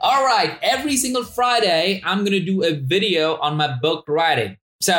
All right, every single Friday, I'm going to do a video on my book writing. So,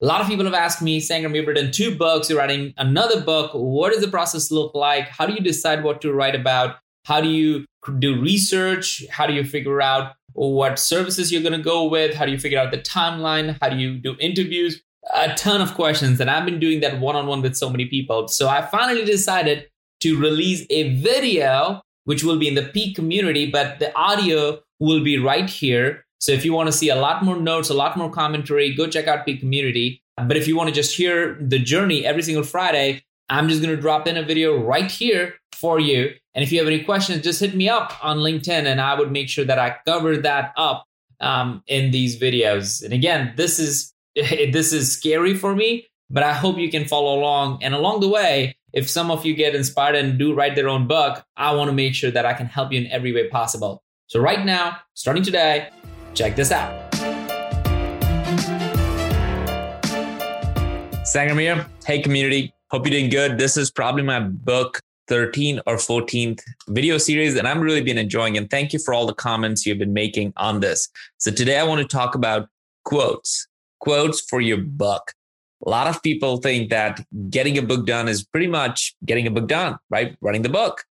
a lot of people have asked me, Sangram, you've written two books, you're writing another book. What does the process look like? How do you decide what to write about? How do you do research? How do you figure out what services you're going to go with? How do you figure out the timeline? How do you do interviews? A ton of questions. And I've been doing that one on one with so many people. So I finally decided to release a video, which will be in the Peak community, but the audio will be right here. So if you want to see a lot more notes, a lot more commentary, go check out Peak community. But if you want to just hear the journey every single Friday, I'm just going to drop in a video right here for you. And if you have any questions, just hit me up on LinkedIn and I would make sure that I cover that up um, in these videos. And again, this is this is scary for me, but I hope you can follow along. And along the way, if some of you get inspired and do write their own book, I want to make sure that I can help you in every way possible. So right now, starting today, check this out. Sangram here. Hey community. Hope you're doing good. This is probably my book 13th or 14th video series and I'm really been enjoying and thank you for all the comments you've been making on this. So today I want to talk about quotes. Quotes for your book. A lot of people think that getting a book done is pretty much getting a book done, right? Writing the book.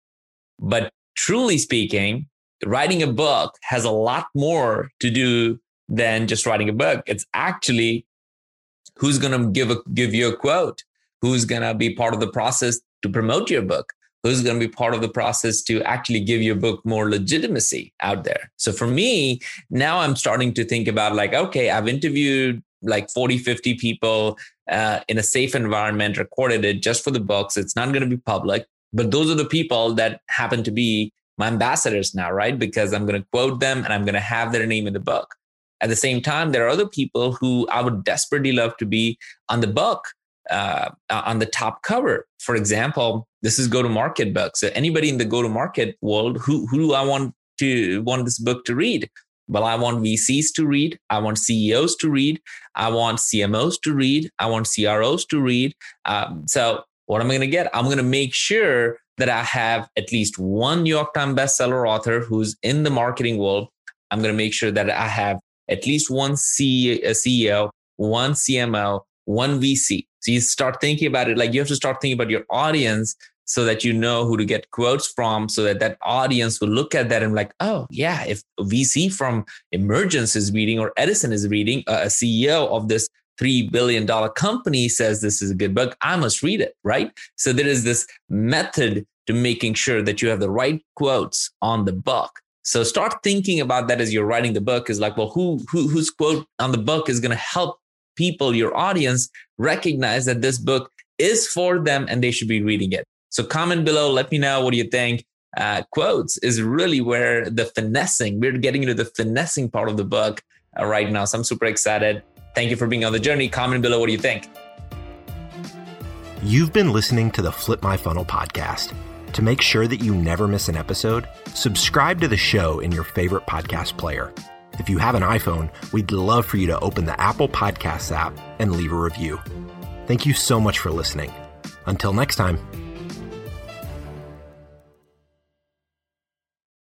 But truly speaking, writing a book has a lot more to do than just writing a book. It's actually who's going to give a, give you a quote who's going to be part of the process to promote your book who's going to be part of the process to actually give your book more legitimacy out there so for me now i'm starting to think about like okay i've interviewed like 40 50 people uh, in a safe environment recorded it just for the books it's not going to be public but those are the people that happen to be my ambassadors now right because i'm going to quote them and i'm going to have their name in the book at the same time there are other people who i would desperately love to be on the book uh, on the top cover. For example, this is go to market book. So anybody in the go to market world, who who do I want to want this book to read? Well, I want VCs to read. I want CEOs to read. I want CMOs to read. I want CROs to read. Um, so what am I going to get? I'm going to make sure that I have at least one New York Times bestseller author who's in the marketing world. I'm going to make sure that I have at least one CEO, one CMO, one VC. So you start thinking about it like you have to start thinking about your audience so that you know who to get quotes from so that that audience will look at that and like oh yeah if vc from emergence is reading or edison is reading uh, a ceo of this $3 billion company says this is a good book i must read it right so there is this method to making sure that you have the right quotes on the book so start thinking about that as you're writing the book is like well who, who whose quote on the book is going to help people, your audience, recognize that this book is for them and they should be reading it. So comment below, let me know what do you think. Uh, quotes is really where the finessing, we're getting into the finessing part of the book uh, right now. So I'm super excited. Thank you for being on the journey. Comment below, what do you think? You've been listening to the Flip My Funnel podcast. To make sure that you never miss an episode, subscribe to the show in your favorite podcast player. If you have an iPhone, we'd love for you to open the Apple Podcasts app and leave a review. Thank you so much for listening. Until next time.